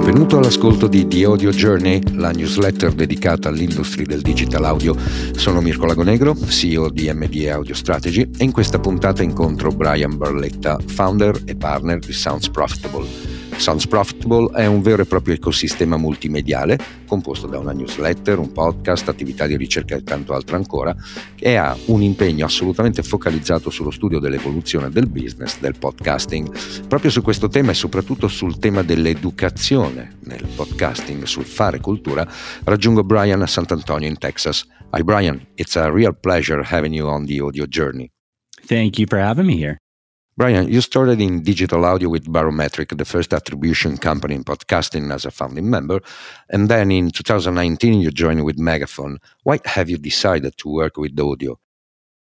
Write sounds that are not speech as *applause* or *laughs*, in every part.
Benvenuto all'ascolto di The Audio Journey, la newsletter dedicata all'industria del digital audio. Sono Mirko Lagonegro, CEO di MDE Audio Strategy e in questa puntata incontro Brian Barletta, founder e partner di Sounds Profitable Sounds Profitable è un vero e proprio ecosistema multimediale composto da una newsletter, un podcast, attività di ricerca e tanto altro ancora, che ha un impegno assolutamente focalizzato sullo studio dell'evoluzione del business del podcasting. Proprio su questo tema e soprattutto sul tema dell'educazione nel podcasting, sul fare cultura, raggiungo Brian a Sant'Antonio in Texas. Hi Brian, it's a real pleasure having you on the audio journey. Thank you for having me here. Bryan, you started in digital audio with Barometric, the first attribution company in podcasting as a founding member. And then in 2019, you joined with Megaphone. Why have you decided to work with audio?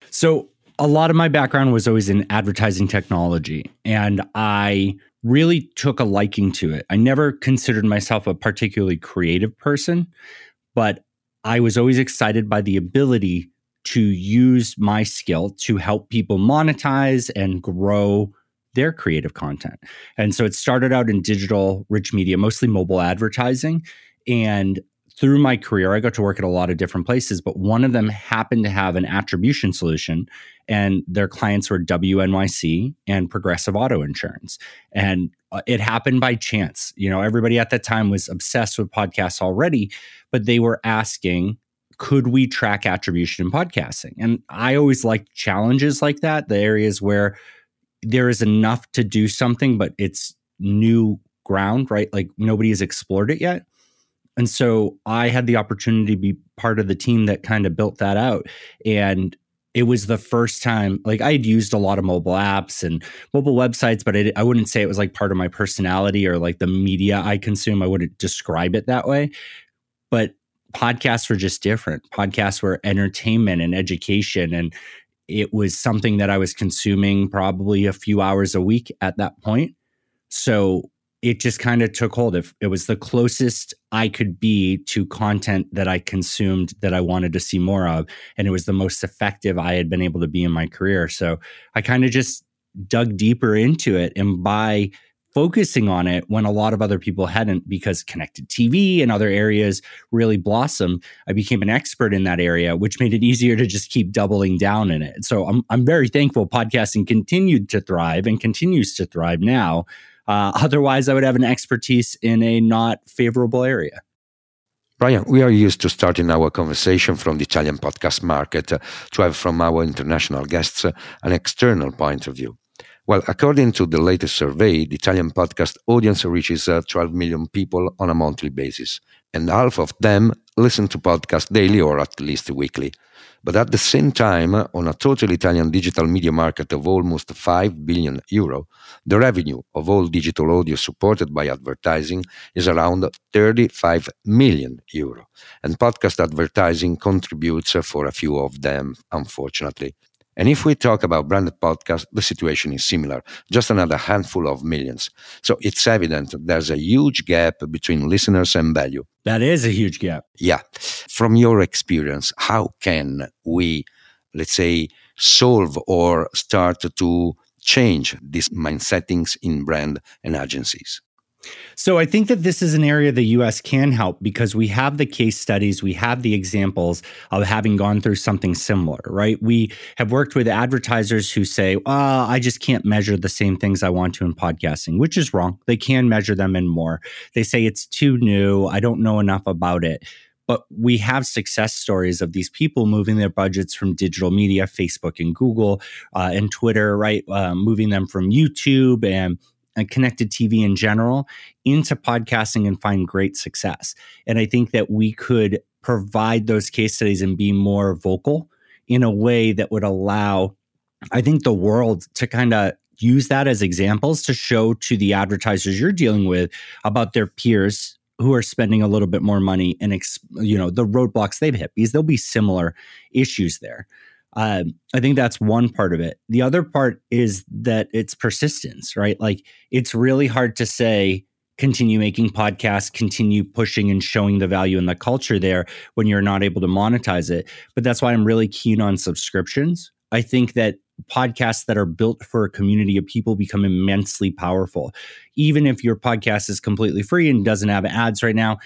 So, a lot of my background was always in advertising technology, and I really took a liking to it. I never considered myself a particularly creative person, but I was always excited by the ability to use my skill to help people monetize and grow their creative content. And so it started out in digital rich media, mostly mobile advertising. And through my career, I got to work at a lot of different places, but one of them happened to have an attribution solution, and their clients were WNYC and Progressive Auto Insurance. And uh, it happened by chance. You know, everybody at that time was obsessed with podcasts already, but they were asking could we track attribution in podcasting? And I always like challenges like that, the areas where there is enough to do something, but it's new ground, right? Like nobody has explored it yet. And so I had the opportunity to be part of the team that kind of built that out. And it was the first time, like I had used a lot of mobile apps and mobile websites, but I, I wouldn't say it was like part of my personality or like the media I consume. I wouldn't describe it that way. But podcasts were just different. Podcasts were entertainment and education. And it was something that I was consuming probably a few hours a week at that point. So it just kind of took hold. If it was the closest I could be to content that I consumed that I wanted to see more of, and it was the most effective I had been able to be in my career. So I kind of just dug deeper into it. And by focusing on it when a lot of other people hadn't because connected TV and other areas really blossomed. I became an expert in that area, which made it easier to just keep doubling down in it. So I'm, I'm very thankful podcasting continued to thrive and continues to thrive now. Uh, *laughs* otherwise, I would have an expertise in a not favorable area. Bryan, we are used to starting our conversation from the Italian podcast market uh, to have from our international guests uh, an external point of view. Well, according to the latest survey, the Italian podcast audience reaches uh, 12 million people on a monthly basis, and half of them listen to podcasts daily or at least weekly. But at the same time, on a total Italian digital media market of almost 5 billion euro, the revenue of all digital audio supported by advertising is around 35 million euro. And podcast advertising contributes for a few of them, unfortunately. And if we talk about branded podcasts, the situation is similar, just another handful of millions. So it's evident there's a huge gap between listeners and value. That is a huge gap. Yeah. From your experience, how can we, let's say, solve or start to change these mindsettings in brand and agencies? So I think that this is an area the US can help because we have the case studies, we have the examples of having gone through something similar, right? We have worked with advertisers who say, oh, I just can't measure the same things I want to in podcasting, which is wrong. They can measure them and more. They say it's too new, I don't know enough about it. But we have success stories of these people moving their budgets from digital media, Facebook and Google uh, and Twitter, right? Uh, moving them from YouTube and and connected TV in general into podcasting and find great success. And I think that we could provide those case studies and be more vocal in a way that would allow, I think, the world to kind of use that as examples to show to the advertisers you're dealing with about their peers who are spending a little bit more money and you know the roadblocks they've hit because there'll be similar issues there um, I think that's one part of it. The other part is that it's persistence, right? Like it's really hard to say, continue making podcasts, continue pushing and showing the value and the culture there when you're not able to monetize it. But that's why I'm really keen on subscriptions. I think that podcasts that are built for a community of people become immensely powerful. Even if your podcast is completely free and doesn't have ads right now,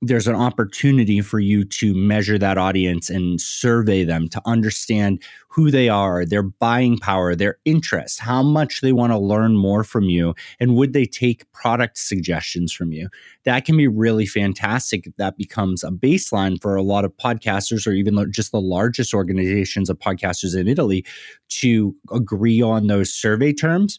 there's an opportunity for you to measure that audience and survey them to understand who they are, their buying power, their interests, how much they want to learn more from you, and would they take product suggestions from you. That can be really fantastic. That becomes a baseline for a lot of podcasters or even just the largest organizations of podcasters in Italy to agree on those survey terms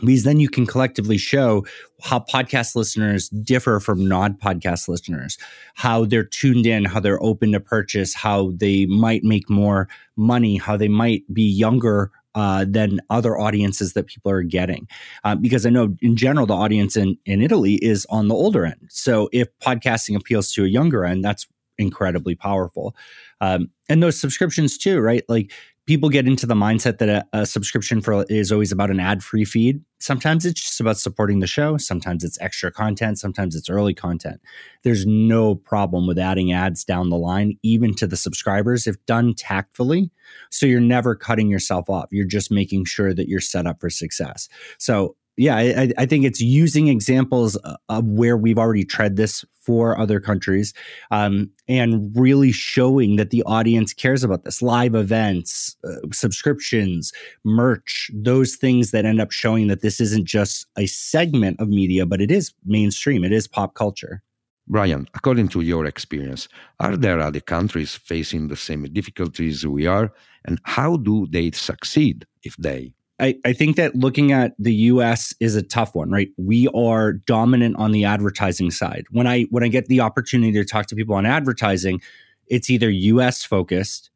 because then you can collectively show how podcast listeners differ from non podcast listeners, how they're tuned in, how they're open to purchase, how they might make more money, how they might be younger uh, than other audiences that people are getting. Uh, because I know in general, the audience in, in Italy is on the older end. So if podcasting appeals to a younger end, that's incredibly powerful. Um, and those subscriptions too, right? Like people get into the mindset that a, a subscription for is always about an ad-free feed. Sometimes it's just about supporting the show. Sometimes it's extra content. Sometimes it's early content. There's no problem with adding ads down the line, even to the subscribers, if done tactfully. So you're never cutting yourself off. You're just making sure that you're set up for success. So yeah, I, I, think it's using examples uh, of where we've already tread this for other countries um, and really showing that the audience cares about this live events, uh, subscriptions, merch, those things that end up showing that this isn't just a segment of media, but it is mainstream, it is pop culture. Bryan, according to your experience, are there other countries facing the same difficulties we are? And how do they succeed if they? I, I think that looking at the US is a tough one, right? We are dominant on the advertising side. When I when I get the opportunity to talk to people on advertising, it's either US focused,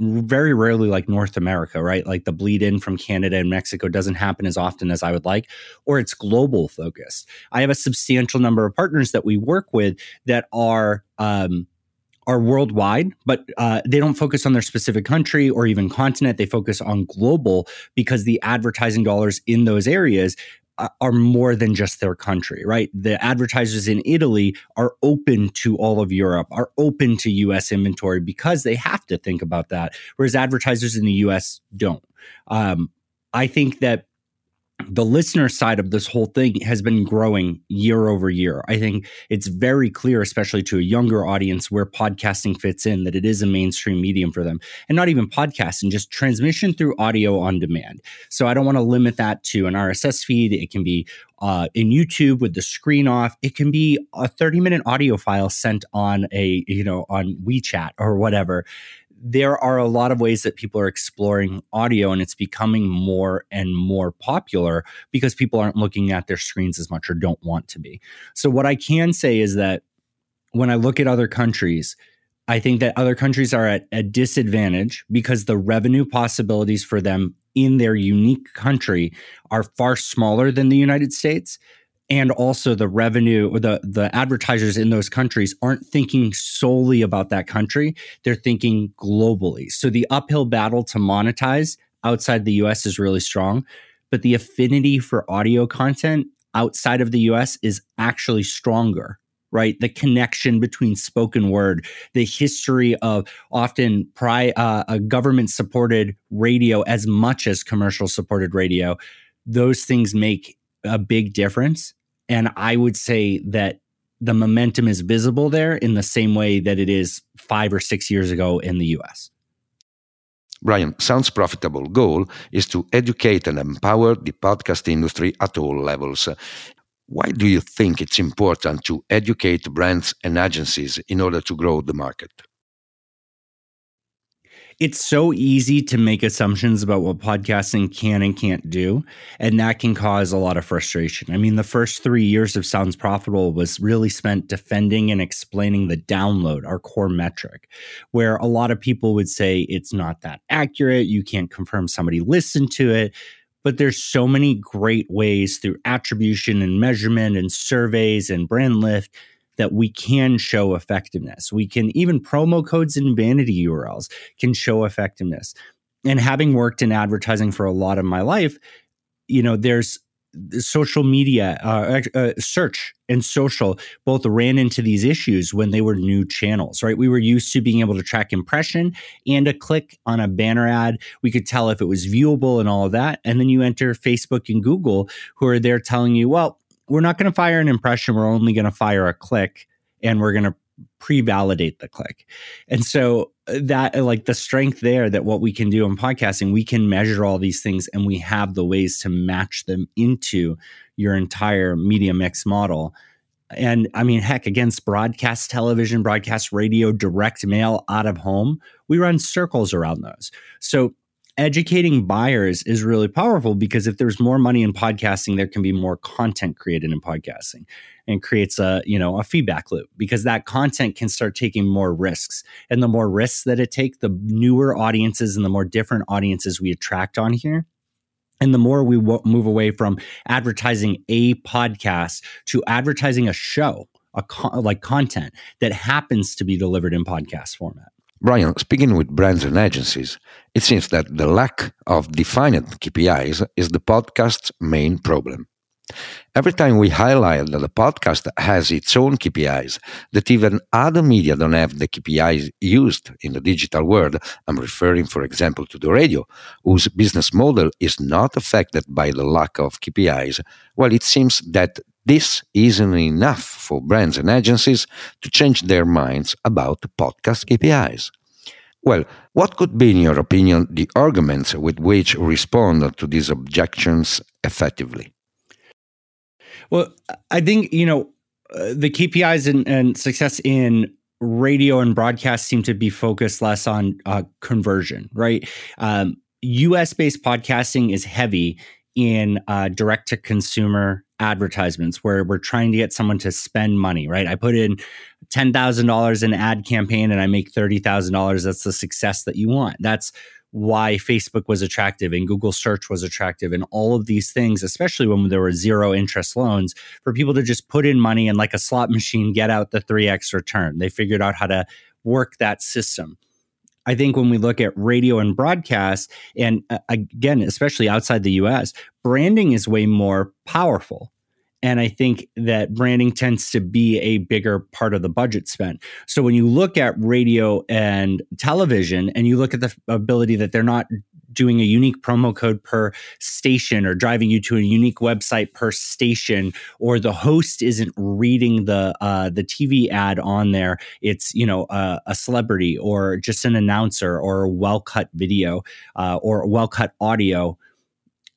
very rarely like North America, right? Like the bleed in from Canada and Mexico doesn't happen as often as I would like, or it's global focused. I have a substantial number of partners that we work with that are um, are worldwide, but uh, they don't focus on their specific country or even continent. They focus on global because the advertising dollars in those areas uh, are more than just their country, right? The advertisers in Italy are open to all of Europe, are open to US inventory because they have to think about that, whereas advertisers in the US don't. Um, I think that the listener side of this whole thing has been growing year over year. I think it's very clear, especially to a younger audience, where podcasting fits in, that it is a mainstream medium for them. And not even podcasting, just transmission through audio on demand. So I don't want to limit that to an RSS feed. It can be uh, in YouTube with the screen off. It can be a 30 minute audio file sent on a, you know, on WeChat or whatever there are a lot of ways that people are exploring audio and it's becoming more and more popular because people aren't looking at their screens as much or don't want to be. So, what I can say is that when I look at other countries, I think that other countries are at a disadvantage because the revenue possibilities for them in their unique country are far smaller than the United States and also the revenue or the the advertisers in those countries aren't thinking solely about that country. They're thinking globally. So the uphill battle to monetize outside the US is really strong but the affinity for audio content outside of the US is actually stronger right? The connection between spoken word the history of often pri- uh, a government supported radio as much as commercial supported radio those things make a big difference. And I would say that the momentum is visible there in the same way that it is five or six years ago in the US. Bryan, Sounds Profitable goal is to educate and empower the podcast industry at all levels. Why do you think it's important to educate brands and agencies in order to grow the market? It's so easy to make assumptions about what podcasting can and can't do. And that can cause a lot of frustration. I mean, the first three years of Sounds Profitable was really spent defending and explaining the download, our core metric, where a lot of people would say it's not that accurate. You can't confirm somebody listened to it but there's so many great ways through attribution and measurement and surveys and brand lift that we can show effectiveness. We can even promo codes and vanity URLs can show effectiveness. And having worked in advertising for a lot of my life, you know, there's social media, uh, uh, search and social both ran into these issues when they were new channels, right? We were used to being able to track impression and a click on a banner ad. We could tell if it was viewable and all of that. And then you enter Facebook and Google, who are there telling you, well, we're not going to fire an impression. We're only going to fire a click and we're going to pre-validate the click. And so uh, that uh, like the strength there that what we can do in podcasting, we can measure all these things and we have the ways to match them into your entire media mix model. And I mean, heck, against broadcast television, broadcast radio, direct mail, out of home, we run circles around those. So educating buyers is really powerful because if there's more money in podcasting, there can be more content created in podcasting and creates a you know a feedback loop because that content can start taking more risks. And the more risks that it take the newer audiences and the more different audiences we attract on here and the more we w- move away from advertising a podcast to advertising a show a like content that happens to be delivered in podcast format Bryan, speaking with brands and agencies, it seems that the lack of defined KPIs is the podcast's main problem. Every time we highlight that the podcast has its own KPIs, that even other media don't have the KPIs used in the digital world, I'm referring, for example, to the radio, whose business model is not affected by the lack of KPIs, well, it seems that this isn't enough for brands and agencies to change their minds about podcast KPIs. Well, what could be, in your opinion, the arguments with which respond to these objections effectively? Well, I think, you know, uh, the KPIs and, and, success in radio and broadcast seem to be focused less on uh, conversion, right? Um, US based podcasting is heavy in uh, direct to consumer advertisements where we're trying to get someone to spend money, right? I put in $10,000 in ad campaign and I make $30,000. That's the success that you want. That's why Facebook was attractive and Google search was attractive and all of these things, especially when there were zero interest loans, for people to just put in money and like a slot machine get out the 3x return. They figured out how to work that system. I think when we look at radio and broadcast, and uh, again, especially outside the US, branding is way more powerful. And I think that branding tends to be a bigger part of the budget spent. So when you look at radio and television and you look at the ability that they're not doing a unique promo code per station or driving you to a unique website per station or the host isn't reading the uh, the TV ad on there it's you know uh, a celebrity or just an announcer or a well cut video uh, or well cut audio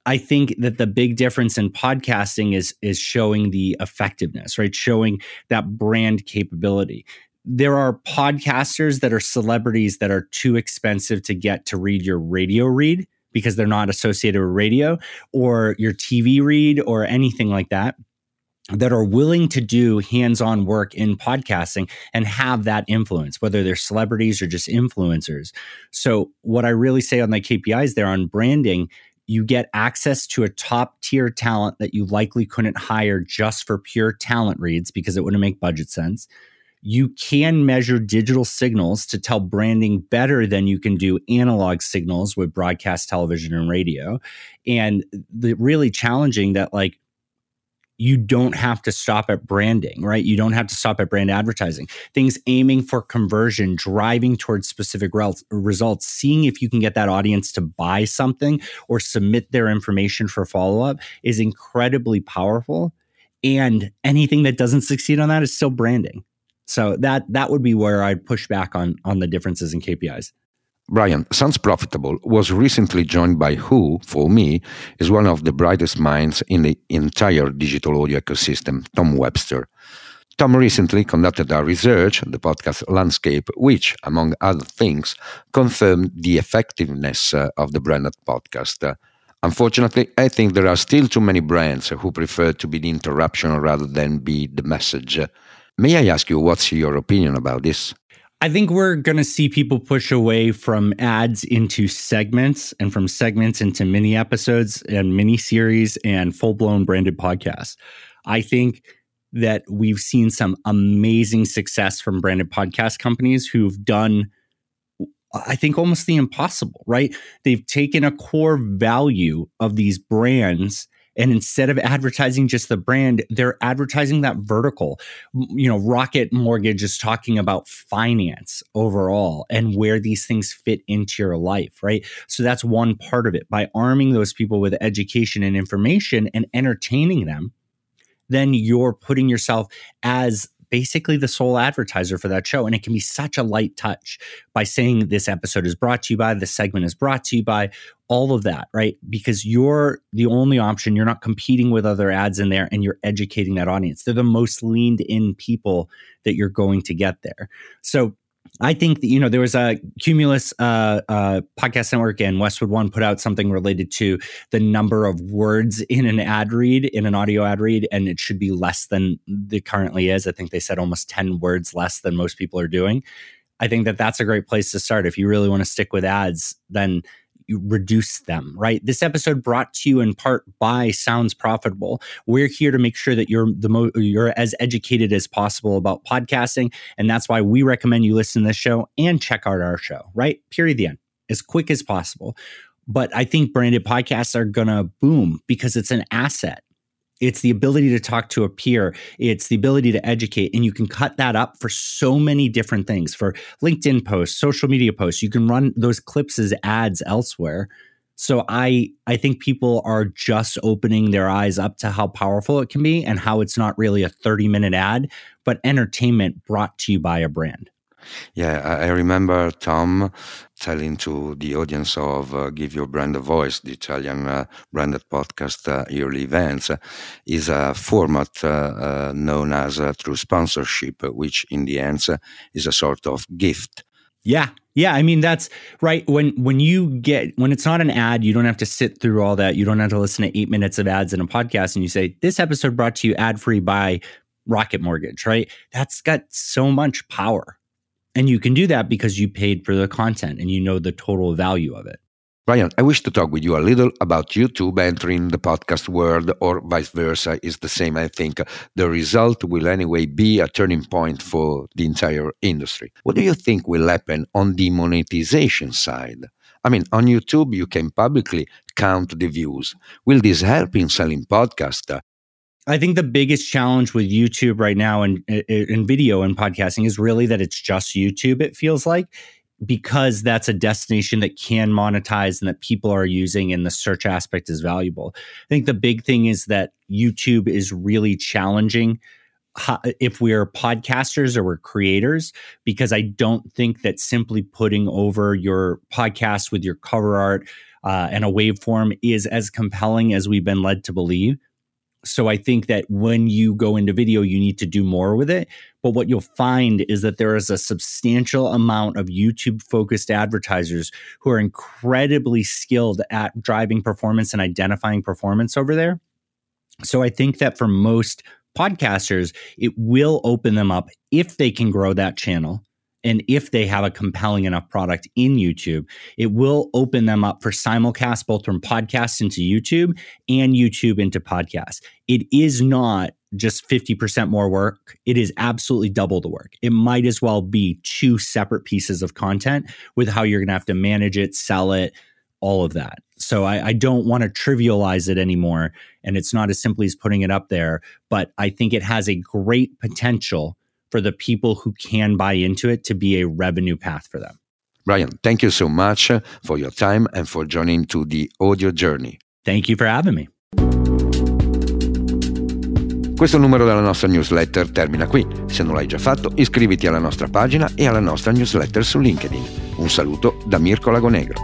I think that the big difference in podcasting is is showing the effectiveness, right? Showing that brand capability. There are podcasters that are celebrities that are too expensive to get to read your radio read because they're not associated with radio or your TV read or anything like that that are willing to do hands-on work in podcasting and have that influence whether they're celebrities or just influencers so what i really say on the kpis there on branding you get access to a top tier talent that you likely couldn't hire just for pure talent reads because it wouldn't make budget sense. You can measure digital signals to tell branding better than you can do analog signals with broadcast television and radio. And the really challenging that like you don't have to stop at branding, right? You don't have to stop at brand advertising. Things aiming for conversion, driving towards specific results, seeing if you can get that audience to buy something or submit their information for follow up is incredibly powerful. And anything that doesn't succeed on that is still branding. So that that would be where I'd push back on on the differences in KPIs. Bryan, Sounds Profitable was recently joined by who, for me, is one of the brightest minds in the entire digital audio ecosystem, Tom Webster. Tom recently conducted a research, the podcast landscape, which, among other things, confirmed the effectiveness uh, of the branded podcast. Unfortunately, I think there are still too many brands who prefer to be the interruption rather than be the message. May I ask you what's your opinion about this? I think we're going to see people push away from ads into segments and from segments into mini episodes and mini series and full blown branded podcasts. I think that we've seen some amazing success from branded podcast companies who've done, I think, almost the impossible, right? They've taken a core value of these brands And instead of advertising just the brand, they're advertising that vertical. You know, Rocket Mortgage is talking about finance overall and where these things fit into your life, right? So that's one part of it. By arming those people with education and information and entertaining them, then you're putting yourself as basically the sole advertiser for that show. And it can be such a light touch by saying this episode is brought to you by, this segment is brought to you by, all of that, right? Because you're the only option. You're not competing with other ads in there and you're educating that audience. They're the most leaned in people that you're going to get there. So I think that, you know, there was a Cumulus uh, uh, podcast network and Westwood One put out something related to the number of words in an ad read, in an audio ad read, and it should be less than it currently is. I think they said almost 10 words less than most people are doing. I think that that's a great place to start. If you really want to stick with ads, then reduce them, right? This episode brought to you in part by Sounds Profitable. We're here to make sure that you're the mo- you're as educated as possible about podcasting, and that's why we recommend you listen to this show and check out our show, right? Period. The end. As quick as possible. But I think branded podcasts are gonna boom because it's an asset it's the ability to talk to a peer. It's the ability to educate. And you can cut that up for so many different things for LinkedIn posts, social media posts. You can run those clips as ads elsewhere. So I I think people are just opening their eyes up to how powerful it can be and how it's not really a 30 minute ad, but entertainment brought to you by a brand. Yeah, I remember Tom telling to the audience of uh, Give Your Brand a Voice, the Italian uh, branded podcast uh, yearly events, uh, is a format uh, uh, known as through sponsorship, which in the end is a sort of gift. Yeah, yeah, I mean that's right. When when you get when it's not an ad, you don't have to sit through all that. You don't have to listen to eight minutes of ads in a podcast, and you say this episode brought to you ad free by Rocket Mortgage. Right? That's got so much power. And you can do that because you paid for the content and you know the total value of it. Ryan, I wish to talk with you a little about YouTube entering the podcast world, or vice versa, is the same. I think the result will anyway be a turning point for the entire industry. What do you think will happen on the monetization side? I mean, on YouTube, you can publicly count the views. Will this help in selling podcasts? I think the biggest challenge with YouTube right now and eh, eh, in video and podcasting is really that it's just YouTube, it feels like, because that's a destination that can monetize and that people are using and the search aspect is valuable. I think the big thing is that YouTube is really challenging eh, if we're podcasters or we're creators because I don't think that simply putting over your podcast with your cover art uh, and a waveform is as compelling as we've been led to believe so I think that when you go into video, you need to do more with it. But what you'll find is that there is a substantial amount of YouTube focused advertisers who are incredibly skilled at driving performance and identifying performance over there. So I think that for most podcasters, it will open them up if they can grow that channel and if they have a compelling enough product in YouTube, it will open them up for simulcast both from podcasts into YouTube and YouTube into podcasts. It is not just 50% more work. It is absolutely double the work. It might as well be two separate pieces of content with how you're going to have to manage it, sell it, all of that. So I, I don't want to trivialize it anymore. And it's not as simply as putting it up there, but I think it has a great potential for the people who can buy into it to be a revenue path for them. Brian, thank you so much for your time and for joining to the audio journey. Thank you for having me. Questo numero della nostra newsletter termina qui. Se non l'hai già fatto, iscriviti alla nostra pagina e alla nostra newsletter su LinkedIn. Un saluto da Mirko Lagonegro.